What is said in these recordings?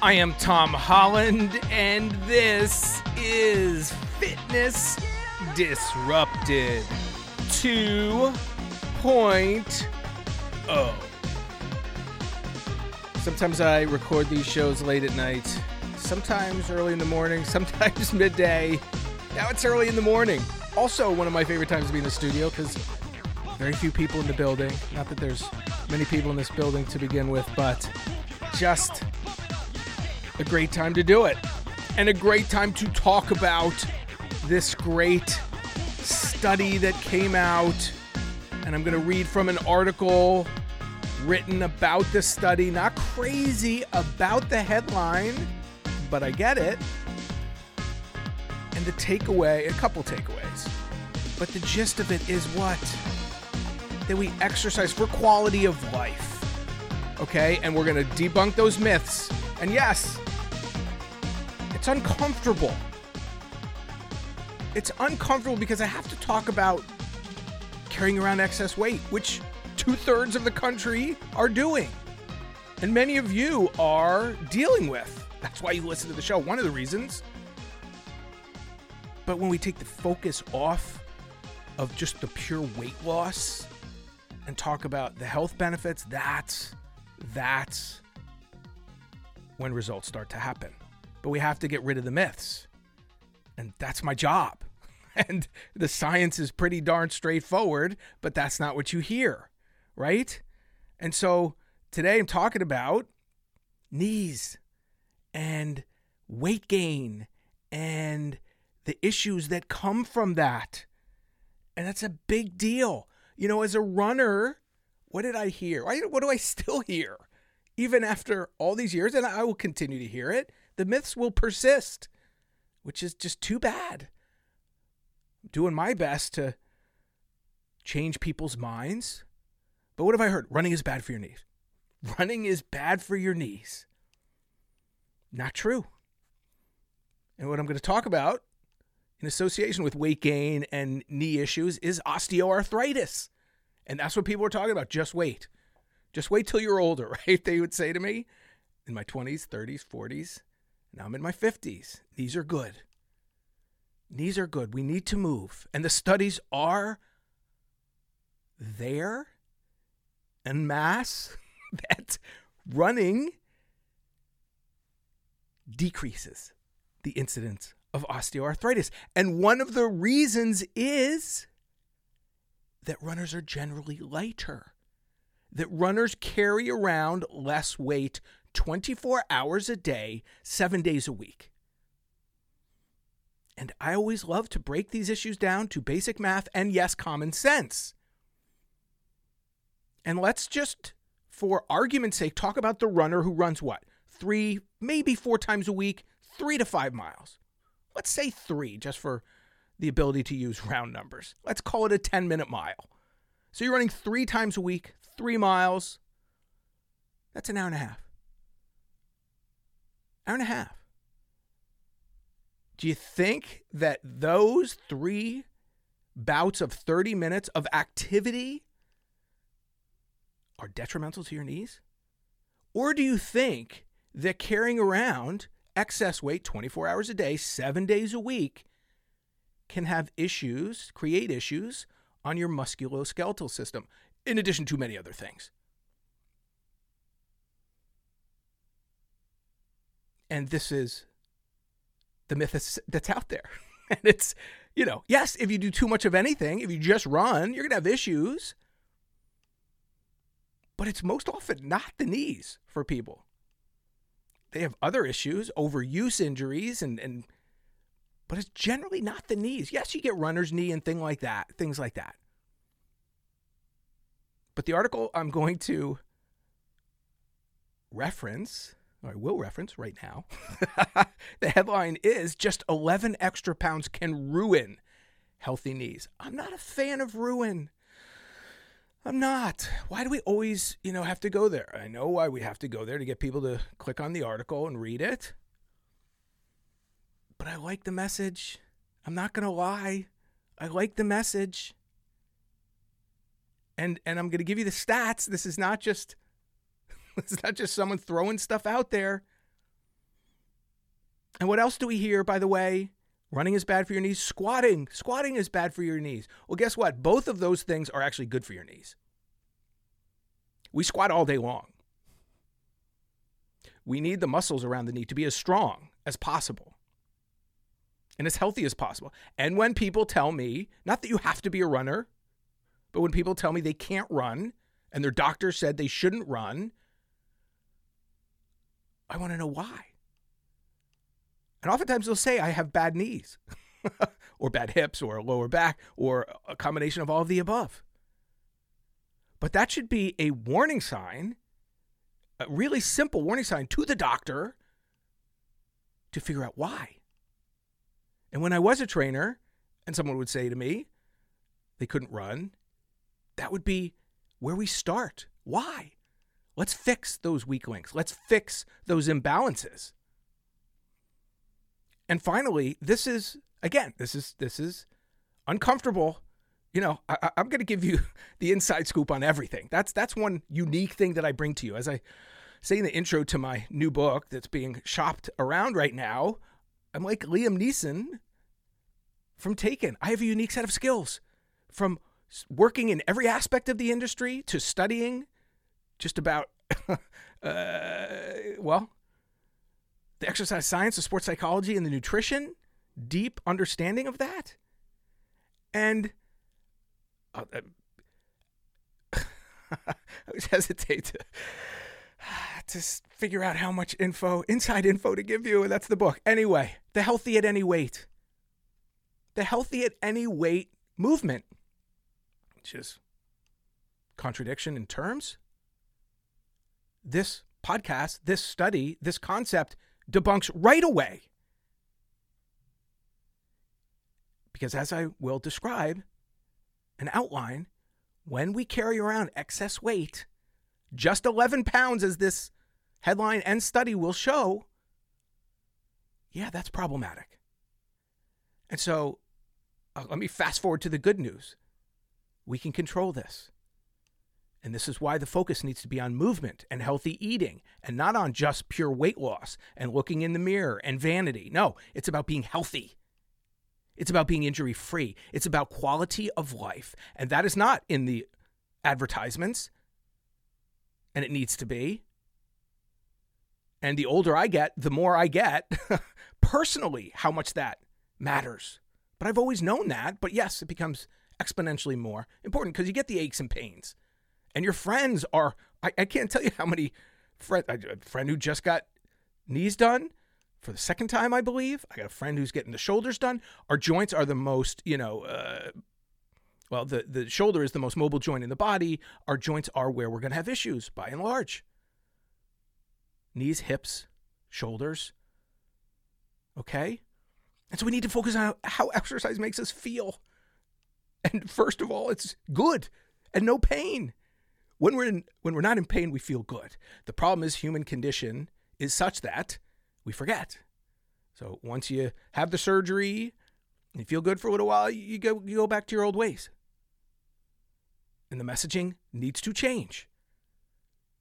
I am Tom Holland, and this is Fitness Disrupted 2.0. Sometimes I record these shows late at night, sometimes early in the morning, sometimes midday. Now it's early in the morning. Also, one of my favorite times to be in the studio because very few people in the building. Not that there's many people in this building to begin with, but just a great time to do it. And a great time to talk about this great study that came out. And I'm going to read from an article written about the study. Not crazy about the headline, but I get it. And the takeaway, a couple takeaways. But the gist of it is what? That we exercise for quality of life. Okay? And we're going to debunk those myths. And yes, it's uncomfortable. It's uncomfortable because I have to talk about carrying around excess weight, which two thirds of the country are doing. And many of you are dealing with. That's why you listen to the show. One of the reasons. But when we take the focus off of just the pure weight loss and talk about the health benefits, that's that's when results start to happen. But we have to get rid of the myths. And that's my job. And the science is pretty darn straightforward, but that's not what you hear, right? And so today I'm talking about knees and weight gain and the issues that come from that. And that's a big deal. You know, as a runner, what did I hear? What do I still hear? Even after all these years, and I will continue to hear it, the myths will persist, which is just too bad. I'm doing my best to change people's minds. But what have I heard? Running is bad for your knees. Running is bad for your knees. Not true. And what I'm going to talk about in association with weight gain and knee issues is osteoarthritis. And that's what people are talking about. Just wait. Just wait till you're older, right? They would say to me in my 20s, 30s, 40s. Now I'm in my 50s. These are good. These are good. We need to move. And the studies are there en masse that running decreases the incidence of osteoarthritis. And one of the reasons is that runners are generally lighter, that runners carry around less weight 24 hours a day, seven days a week. And I always love to break these issues down to basic math and, yes, common sense. And let's just, for argument's sake, talk about the runner who runs what? Three, maybe four times a week, three to five miles. Let's say three, just for the ability to use round numbers. Let's call it a 10 minute mile. So you're running three times a week, three miles. That's an hour and a half. Hour and a half. Do you think that those three bouts of 30 minutes of activity are detrimental to your knees? Or do you think that carrying around excess weight 24 hours a day, seven days a week, can have issues, create issues on your musculoskeletal system, in addition to many other things. And this is the myth that's out there. And it's, you know, yes, if you do too much of anything, if you just run, you're going to have issues. But it's most often not the knees for people. They have other issues, overuse injuries, and, and but it's generally not the knees. Yes, you get runner's knee and thing like that, things like that. But the article I'm going to reference, I will reference right now, the headline is just 11 extra pounds can ruin healthy knees. I'm not a fan of ruin. I'm not. Why do we always, you know, have to go there? I know why we have to go there to get people to click on the article and read it but I like the message. I'm not going to lie. I like the message. And and I'm going to give you the stats. This is not just is not just someone throwing stuff out there. And what else do we hear, by the way? Running is bad for your knees. Squatting. Squatting is bad for your knees. Well, guess what? Both of those things are actually good for your knees. We squat all day long. We need the muscles around the knee to be as strong as possible and as healthy as possible. And when people tell me, not that you have to be a runner, but when people tell me they can't run and their doctor said they shouldn't run, I want to know why. And oftentimes they'll say, I have bad knees, or bad hips, or a lower back, or a combination of all of the above. But that should be a warning sign, a really simple warning sign to the doctor to figure out why. And when I was a trainer and someone would say to me they couldn't run, that would be where we start. Why? Let's fix those weak links. Let's fix those imbalances. And finally, this is again, this is this is uncomfortable. You know, I, am going to give you the inside scoop on everything. That's that's one unique thing that I bring to you. As I say in the intro to my new book that's being shopped around right now, I'm like Liam Neeson from Taken. I have a unique set of skills from working in every aspect of the industry to studying just about, uh, well, the exercise science, the sports psychology, and the nutrition, deep understanding of that. And uh, I always hesitate to to figure out how much info, inside info to give you. And that's the book. Anyway, The Healthy at Any Weight. The Healthy at Any Weight movement, which is contradiction in terms. This podcast, this study, this concept debunks right away. Because as I will describe and outline, when we carry around excess weight, just 11 pounds, as this headline and study will show, yeah, that's problematic. And so uh, let me fast forward to the good news. We can control this. And this is why the focus needs to be on movement and healthy eating and not on just pure weight loss and looking in the mirror and vanity. No, it's about being healthy. It's about being injury free. It's about quality of life. And that is not in the advertisements and it needs to be. And the older I get, the more I get personally how much that matters. But I've always known that. But yes, it becomes exponentially more important because you get the aches and pains. And your friends are, I, I can't tell you how many friends, a friend who just got knees done for the second time, I believe. I got a friend who's getting the shoulders done. Our joints are the most, you know, uh, well, the, the shoulder is the most mobile joint in the body. Our joints are where we're going to have issues by and large. Knees, hips, shoulders. Okay? And so we need to focus on how exercise makes us feel. And first of all, it's good and no pain. When we're in, when we're not in pain, we feel good. The problem is human condition is such that we forget. So once you have the surgery, you feel good for a little while, you go you go back to your old ways and the messaging needs to change.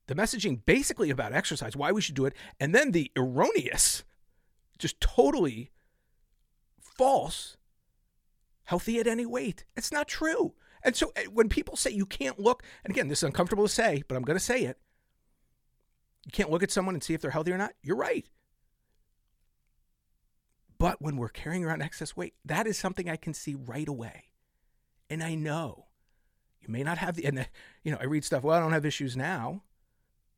The messaging basically about exercise, why we should do it, and then the erroneous, just totally false, healthy at any weight. It's not true. And so eh, when people say you can't look, and again, this is uncomfortable to say, but I'm going to say it. You can't look at someone and see if they're healthy or not. You're right. But when we're carrying around excess weight, that is something I can see right away. And I know you may not have the, and the, you know, I read stuff, well, I don't have issues now.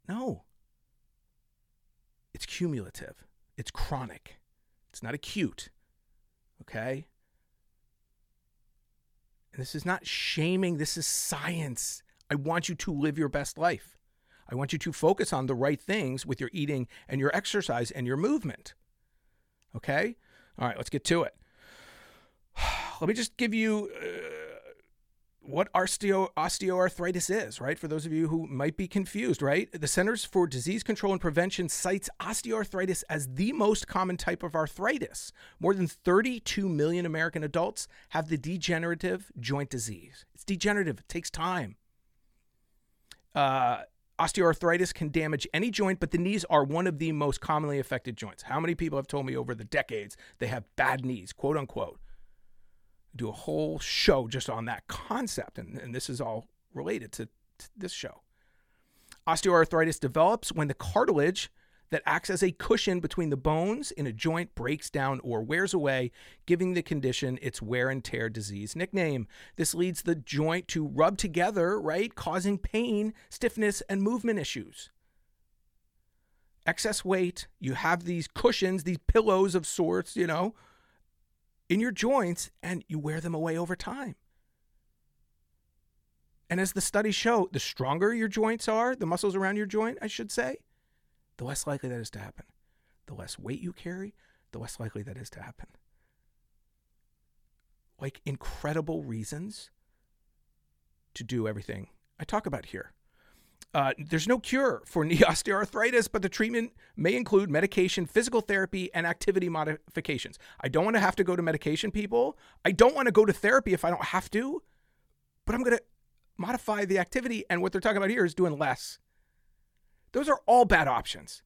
No. It's cumulative, it's chronic, it's not acute. Okay? And this is not shaming, this is science. I want you to live your best life. I want you to focus on the right things with your eating and your exercise and your movement. Okay? All right, let's get to it. Let me just give you. Uh, what osteo- osteoarthritis is, right? For those of you who might be confused, right? The Centers for Disease Control and Prevention cites osteoarthritis as the most common type of arthritis. More than 32 million American adults have the degenerative joint disease. It's degenerative, it takes time. Uh, Osteoarthritis can damage any joint, but the knees are one of the most commonly affected joints. How many people have told me over the decades they have bad knees, quote unquote? Do a whole show just on that concept, and, and this is all related to, to this show. Osteoarthritis develops when the cartilage that acts as a cushion between the bones in a joint breaks down or wears away, giving the condition its wear and tear disease nickname. This leads the joint to rub together, right, causing pain, stiffness, and movement issues. Excess weight, you have these cushions, these pillows of sorts, you know, in your joints, and you wear them away over time. And as the studies show, the stronger your joints are, the muscles around your joint, I should say, the less likely that is to happen. The less weight you carry, the less likely that is to happen. Like incredible reasons to do everything I talk about here. Uh, there's no cure for knee osteoarthritis, but the treatment may include medication, physical therapy, and activity modifications. I don't want to have to go to medication, people. I don't want to go to therapy if I don't have to, but I'm going to modify the activity. And what they're talking about here is doing less. Those are all bad options.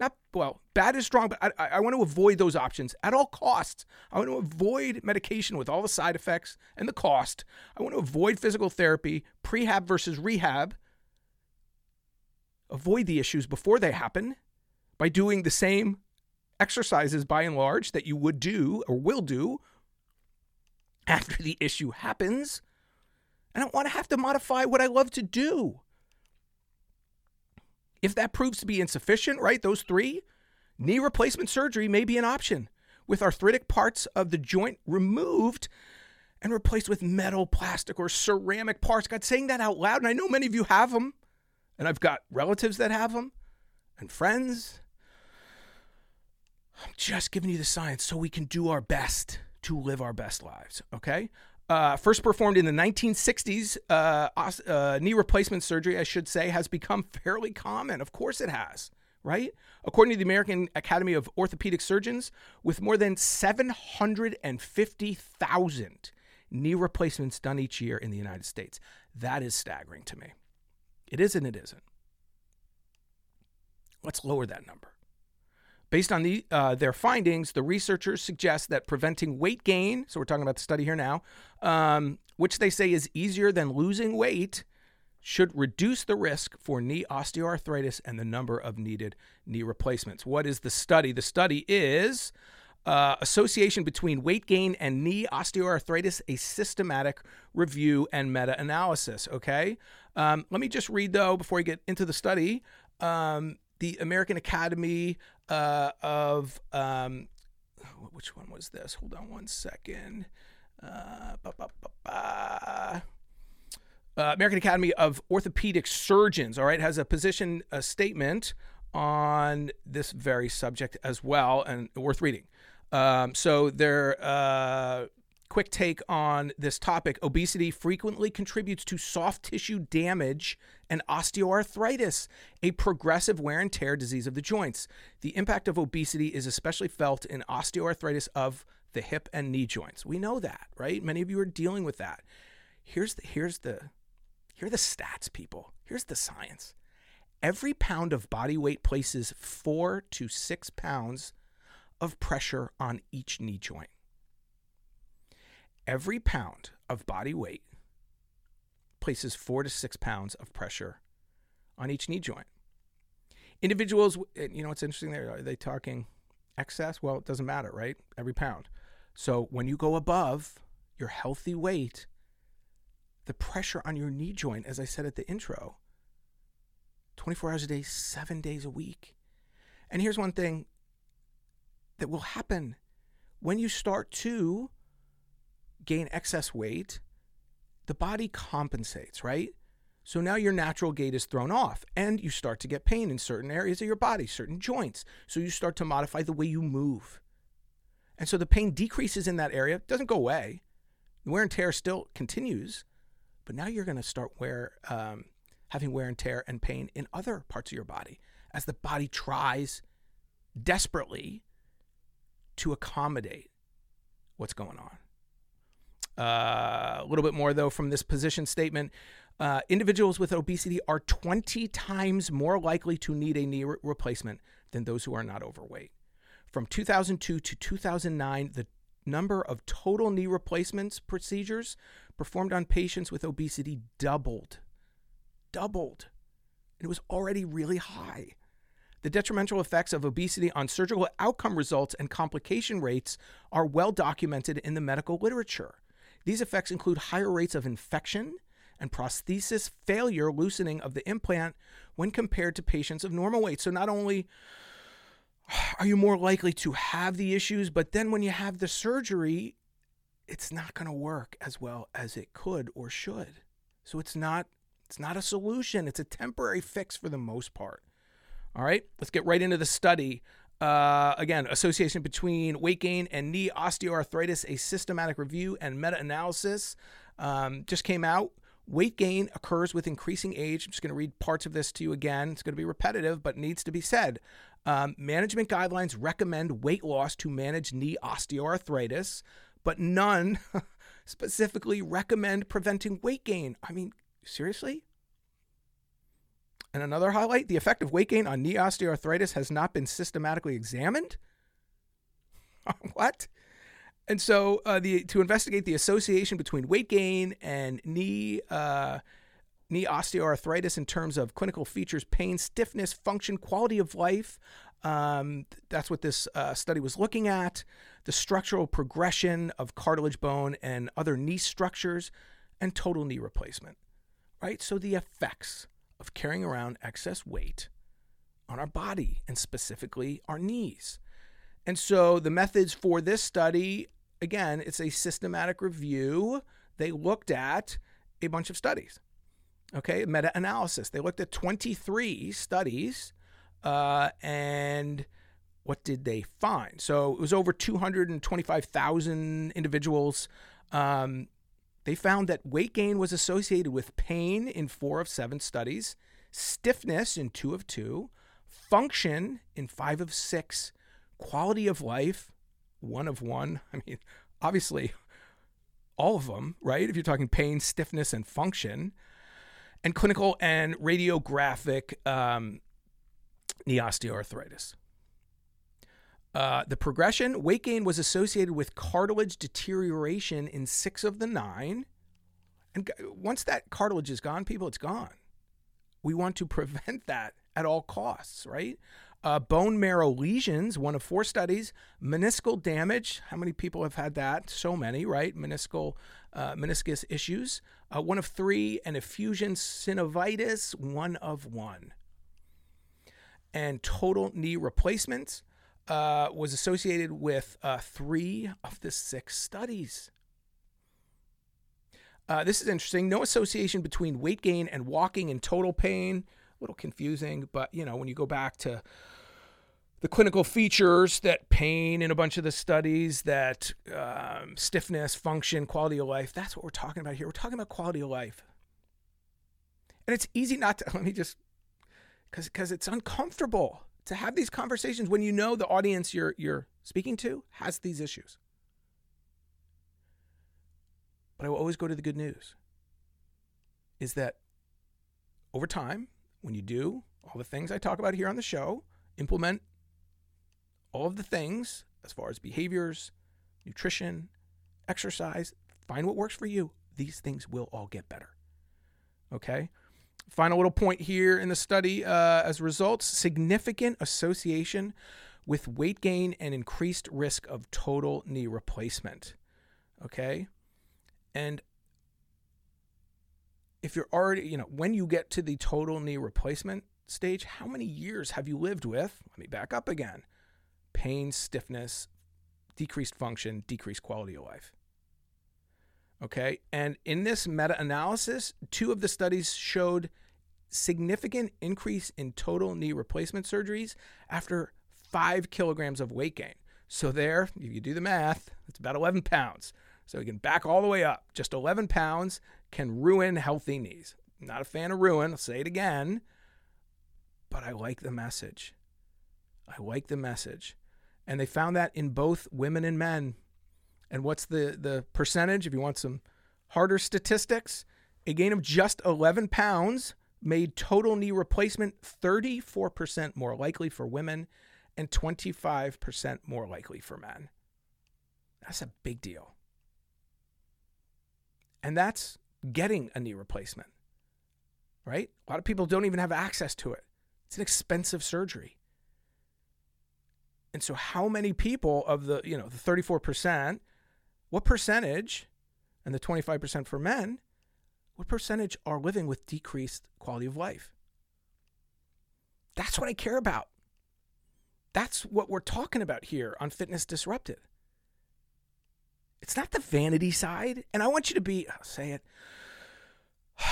Not, well, bad is strong, but I, I want to avoid those options at all costs. I want to avoid medication with all the side effects and the cost. I want to avoid physical therapy, prehab versus rehab. Avoid the issues before they happen by doing the same exercises by and large that you would do or will do after the issue happens. I don't want to have to modify what I love to do. If that proves to be insufficient, right, those three, knee replacement surgery may be an option with arthritic parts of the joint removed and replaced with metal, plastic, or ceramic parts. God, saying that out loud, and I know many of you have them, and I've got relatives that have them and friends. I'm just giving you the science so we can do our best to live our best lives, okay? uh, first performed in the 1960s, uh, uh, knee replacement surgery, I should say, has become fairly common. Of course it has, right? According to the American Academy of Orthopedic Surgeons, with more than 750,000 knee replacements done each year in the United States. That is staggering to me. It is and it isn't. Let's lower that number. Based on the, uh, their findings, the researchers suggest that preventing weight gain, so we're talking about the study here now, um, which they say is easier than losing weight, should reduce the risk for knee osteoarthritis and the number of needed knee replacements. What is the study? The study is uh, association between weight gain and knee osteoarthritis, a systematic review and meta analysis. Okay. Um, let me just read, though, before we get into the study. Um, the American Academy uh, of um, which one was this? Hold on one second. Uh, uh, American Academy of Orthopedic Surgeons, all right, has a position a statement on this very subject as well, and worth reading. Um, so their uh, quick take on this topic: obesity frequently contributes to soft tissue damage and osteoarthritis, a progressive wear and tear disease of the joints. The impact of obesity is especially felt in osteoarthritis of the hip and knee joints. We know that, right? Many of you are dealing with that. Here's the here's the here are the stats, people. Here's the science. Every pound of body weight places four to six pounds of pressure on each knee joint. Every pound of body weight places four to six pounds of pressure on each knee joint. Individuals, you know, what's interesting there? Are they talking excess? Well, it doesn't matter, right? Every pound. So when you go above your healthy weight, the pressure on your knee joint, as I said at the intro, 24 hours a day, seven days a week. And here's one thing that will happen when you start to gain excess weight the body compensates, right? So now your natural gait is thrown off and you start to get pain in certain areas of your body, certain joints. So you start to modify the way you move. And so the pain decreases in that area, doesn't go away. The wear and tear still continues, but now you're going to start wear, um, having wear and tear and pain in other parts of your body as the body tries desperately to accommodate what's going on. Uh, a little bit more, though, from this position statement. uh, individuals with obesity are 20 times more likely to need a knee re- replacement than those who are not overweight. From 2002 to 2009, the number of total knee replacements procedures performed on patients with obesity doubled. Doubled. And it was already really high. The detrimental effects of obesity on surgical outcome results and complication rates are well documented in the medical literature. These effects include higher rates of infection and prosthesis failure, loosening of the implant when compared to patients of normal weight. So, not only are you more likely to have the issues, but then when you have the surgery, it's not going to work as well as it could or should. So it's not it's not a solution. It's a temporary fix for the most part. All right, let's get right into the study. Uh, again, association between weight gain and knee osteoarthritis, a systematic review and meta analysis um, just came out. Weight gain occurs with increasing age. I'm just going to read parts of this to you again. It's going to be repetitive, but needs to be said. Um, management guidelines recommend weight loss to manage knee osteoarthritis, but none specifically recommend preventing weight gain. I mean, seriously? And another highlight the effect of weight gain on knee osteoarthritis has not been systematically examined. what? And so, uh, the to investigate the association between weight gain and knee uh, knee osteoarthritis in terms of clinical features, pain, stiffness, function, quality of life. Um, that's what this uh, study was looking at. The structural progression of cartilage bone and other knee structures, and total knee replacement. Right. So the effects of carrying around excess weight on our body and specifically our knees. And so the methods for this study, again, it's a systematic review. They looked at a bunch of studies. Okay, meta analysis. They looked at 23 studies uh, and what did they find? So it was over 225,000 individuals. Um, they found that weight gain was associated with pain in four of seven studies, stiffness in two of two, function in five of six, quality of life, one of one. I mean, obviously, all of them, right? If you're talking pain, stiffness, and function, and clinical and radiographic um, knee osteoarthritis. Uh, the progression, weight gain was associated with cartilage deterioration in six of the nine. And once that cartilage is gone, people, it's gone. We want to prevent that at all costs, right? Uh, bone marrow lesions, one of four studies. Meniscal damage, how many people have had that? So many, right? Meniscal, uh, meniscus issues, uh, one of three. And effusion synovitis, one of one. And total knee replacements, uh, was associated with uh, three of the six studies. Uh, this is interesting. No association between weight gain and walking and total pain. A little confusing, but you know when you go back to the clinical features, that pain in a bunch of the studies, that um, stiffness, function, quality of life. That's what we're talking about here. We're talking about quality of life, and it's easy not to. Let me just because because it's uncomfortable to have these conversations when you know the audience you're you're speaking to has these issues. But I will always go to the good news. Is that over time, when you do all the things I talk about here on the show, implement all of the things as far as behaviors, nutrition, exercise, find what works for you. These things will all get better. Okay? Final little point here in the study uh, as results significant association with weight gain and increased risk of total knee replacement. Okay. And if you're already, you know, when you get to the total knee replacement stage, how many years have you lived with? Let me back up again pain, stiffness, decreased function, decreased quality of life. Okay. And in this meta analysis, two of the studies showed significant increase in total knee replacement surgeries after five kilograms of weight gain. So, there, if you do the math, it's about 11 pounds. So, you can back all the way up. Just 11 pounds can ruin healthy knees. Not a fan of ruin, I'll say it again, but I like the message. I like the message. And they found that in both women and men. And what's the, the percentage? If you want some harder statistics, A gain of just 11 pounds made total knee replacement 34% more likely for women and 25% more likely for men. That's a big deal. And that's getting a knee replacement, right? A lot of people don't even have access to it. It's an expensive surgery. And so how many people of the, you know, the 34%, what percentage and the 25% for men, what percentage are living with decreased quality of life? That's what I care about. That's what we're talking about here on Fitness Disrupted. It's not the vanity side. And I want you to be, I'll say it.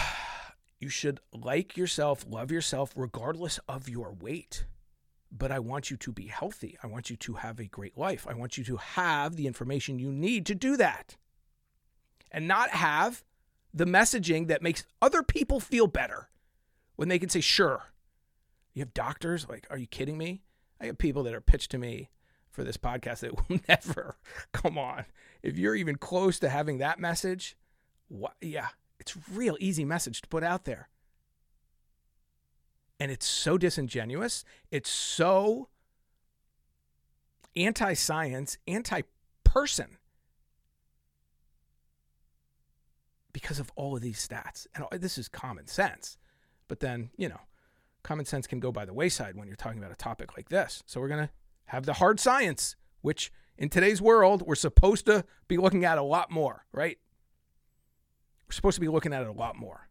You should like yourself, love yourself, regardless of your weight. But I want you to be healthy. I want you to have a great life. I want you to have the information you need to do that and not have the messaging that makes other people feel better when they can say, sure. You have doctors, like, are you kidding me? I have people that are pitched to me for this podcast that will never come on. If you're even close to having that message, what, yeah, it's real easy message to put out there. And it's so disingenuous. It's so anti science, anti person because of all of these stats. And this is common sense. But then, you know, common sense can go by the wayside when you're talking about a topic like this. So we're going to have the hard science, which in today's world, we're supposed to be looking at a lot more, right? We're supposed to be looking at it a lot more.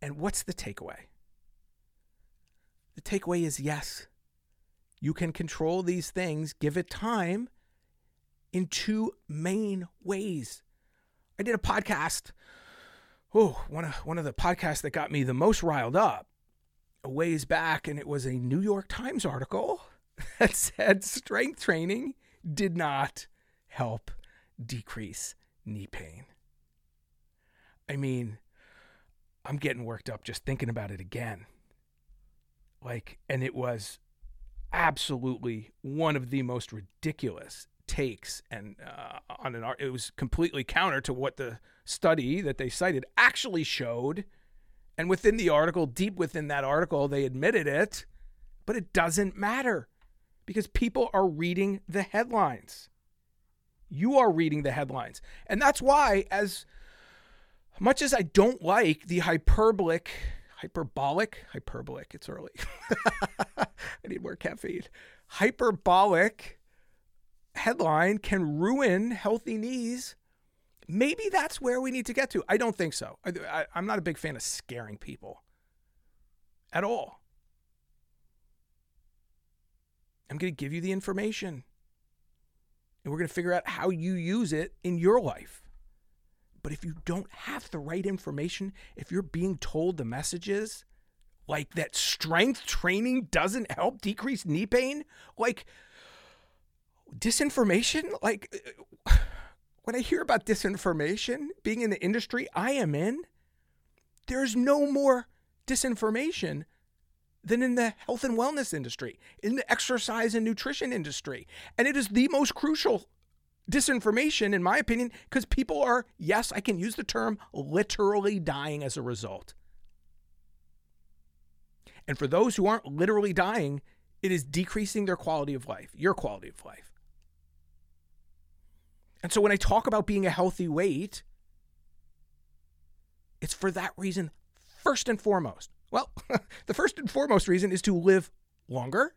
And what's the takeaway? The takeaway is yes, you can control these things, give it time in two main ways. I did a podcast. Oh, one of one of the podcasts that got me the most riled up a ways back, and it was a New York Times article that said strength training did not help decrease knee pain. I mean, I'm getting worked up just thinking about it again. Like, and it was absolutely one of the most ridiculous takes and uh, on an art it was completely counter to what the study that they cited actually showed. And within the article deep within that article they admitted it but it doesn't matter because people are reading the headlines. You are reading the headlines. And that's why as much as I don't like the hyperbolic, hyperbolic, hyperbolic, it's early. I need more caffeine. Hyperbolic headline can ruin healthy knees. Maybe that's where we need to get to. I don't think so. I, am not a big fan of scaring people at all. I'm going to give you the information and we're going to figure out how you use it in your life. But if you don't have the right information, if you're being told the messages like that strength training doesn't help decrease knee pain, like disinformation, like when I hear about disinformation being in the industry I am in, there's no more disinformation than in the health and wellness industry, in the exercise and nutrition industry. And it is the most crucial disinformation, in my opinion, because people are, yes, I can use the term, literally dying as a result. And for those who aren't literally dying, it is decreasing their quality of life, your quality of life. And so when I talk about being a healthy weight, it's for that reason, first and foremost. Well, the first and foremost reason is to live longer,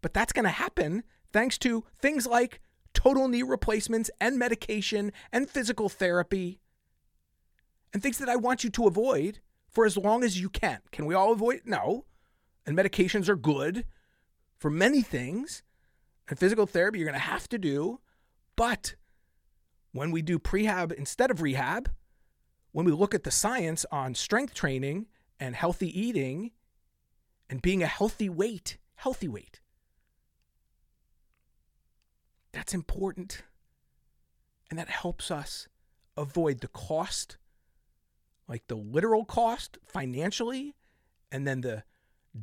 but that's going to happen thanks to things like total knee replacements and medication and physical therapy and things that I want you to avoid for as long as you can. Can we all avoid? No. And medications are good for many things. And physical therapy you're going to have to do. But when we do prehab instead of rehab, when we look at the science on strength training and healthy eating and being a healthy weight, healthy weight, that's important. And that helps us avoid the cost, like the literal cost financially, and then the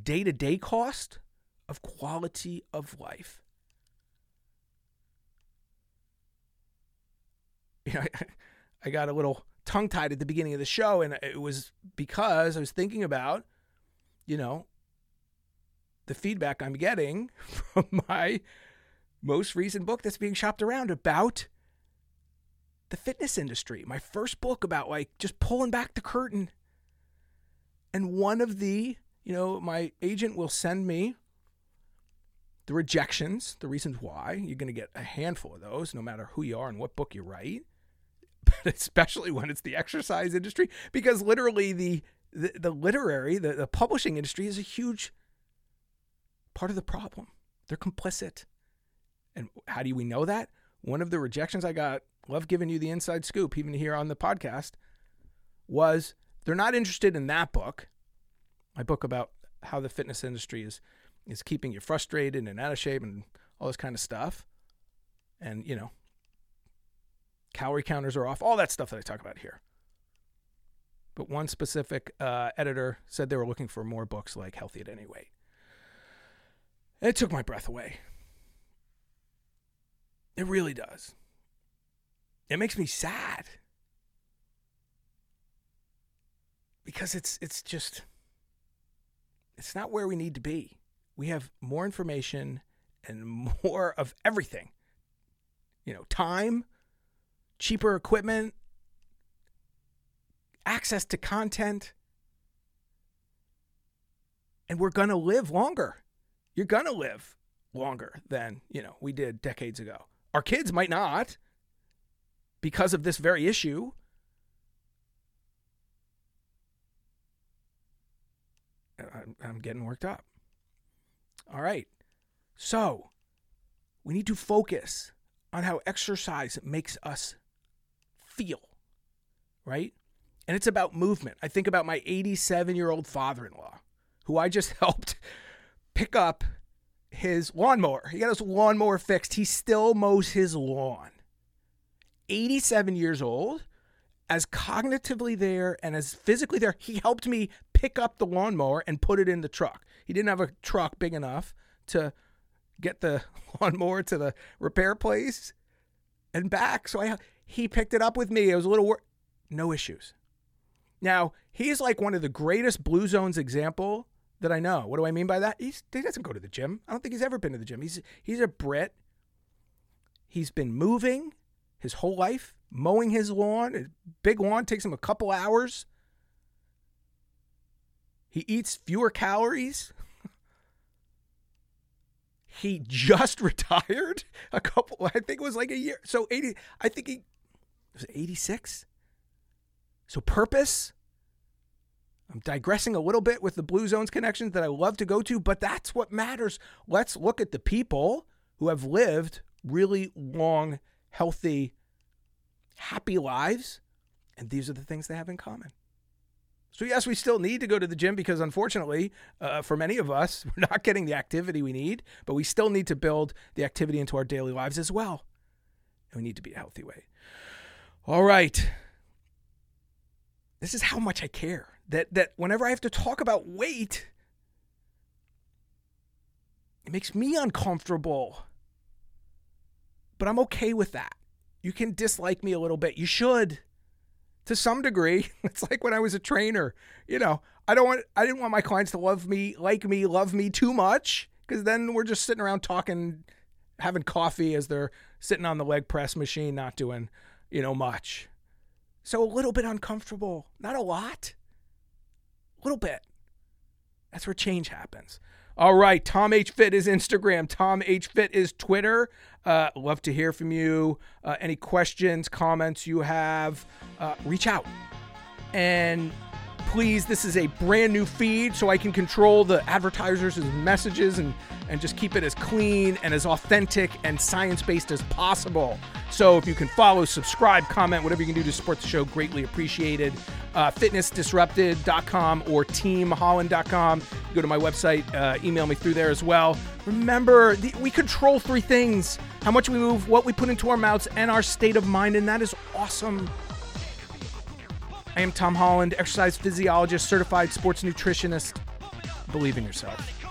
day to day cost of quality of life. You know, I, I got a little tongue tied at the beginning of the show, and it was because I was thinking about, you know, the feedback I'm getting from my most recent book that's being shopped around about the fitness industry. My first book about like just pulling back the curtain. And one of the, you know, my agent will send me the rejections, the reasons why. You're going to get a handful of those, no matter who you are and what book you write. But especially when it's the exercise industry, because literally the the, the literary, the, the publishing industry is a huge part of the problem. They're complicit. And how do we know that? One of the rejections I got, love giving you the inside scoop, even here on the podcast, was they're not interested in that book, my book about how the fitness industry is is keeping you frustrated and out of shape and all this kind of stuff. And, you know, calorie counters are off, all that stuff that I talk about here. But one specific uh, editor said they were looking for more books like Healthy at Any Weight. It took my breath away. It really does. It makes me sad. Because it's it's just it's not where we need to be. We have more information and more of everything. You know, time, cheaper equipment, access to content. And we're going to live longer. You're going to live longer than, you know, we did decades ago. Our kids might not because of this very issue. I'm getting worked up. All right. So, we need to focus on how exercise makes us feel, right? And it's about movement. I think about my 87 year old father in law, who I just helped pick up his lawnmower. He got his lawnmower fixed. He still mows his lawn. 87 years old, as cognitively there and as physically there, he helped me pick up the lawnmower and put it in the truck. He didn't have a truck big enough to get the lawnmower to the repair place and back. So I he picked it up with me. It was a little wor- no issues. Now, he's like one of the greatest Blue Zones example that I know. What do I mean by that? He's, he doesn't go to the gym. I don't think he's ever been to the gym. He's he's a Brit. He's been moving his whole life, mowing his lawn. big lawn takes him a couple hours. He eats fewer calories. he just retired a couple I think it was like a year. So 80 I think he was 86. So purpose I'm digressing a little bit with the Blue Zones connections that I love to go to, but that's what matters. Let's look at the people who have lived really long, healthy, happy lives, and these are the things they have in common. So, yes, we still need to go to the gym because, unfortunately, uh, for many of us, we're not getting the activity we need, but we still need to build the activity into our daily lives as well. And we need to be a healthy way. All right. This is how much I care that that whenever I have to talk about weight, it makes me uncomfortable. But I'm okay with that. You can dislike me a little bit. You should. To some degree. It's like when I was a trainer. You know, I don't want I didn't want my clients to love me, like me, love me too much because then we're just sitting around talking having coffee as they're sitting on the leg press machine not doing, you know, much. So a little bit uncomfortable, not a lot little bit. That's where change happens. All right, Tom H Fit is Instagram. Tom H Fit is Twitter. Uh, love to hear from you. Uh, any questions, comments you have, uh, reach out. And please, this is a brand new feed, so I can control the advertisers' messages and and just keep it as clean and as authentic and science based as possible. So if you can follow, subscribe, comment, whatever you can do to support the show, greatly appreciated. Uh, fitnessdisrupted.com or teamholland.com. Go to my website, uh, email me through there as well. Remember, the, we control three things how much we move, what we put into our mouths, and our state of mind, and that is awesome. I am Tom Holland, exercise physiologist, certified sports nutritionist. Believe in yourself.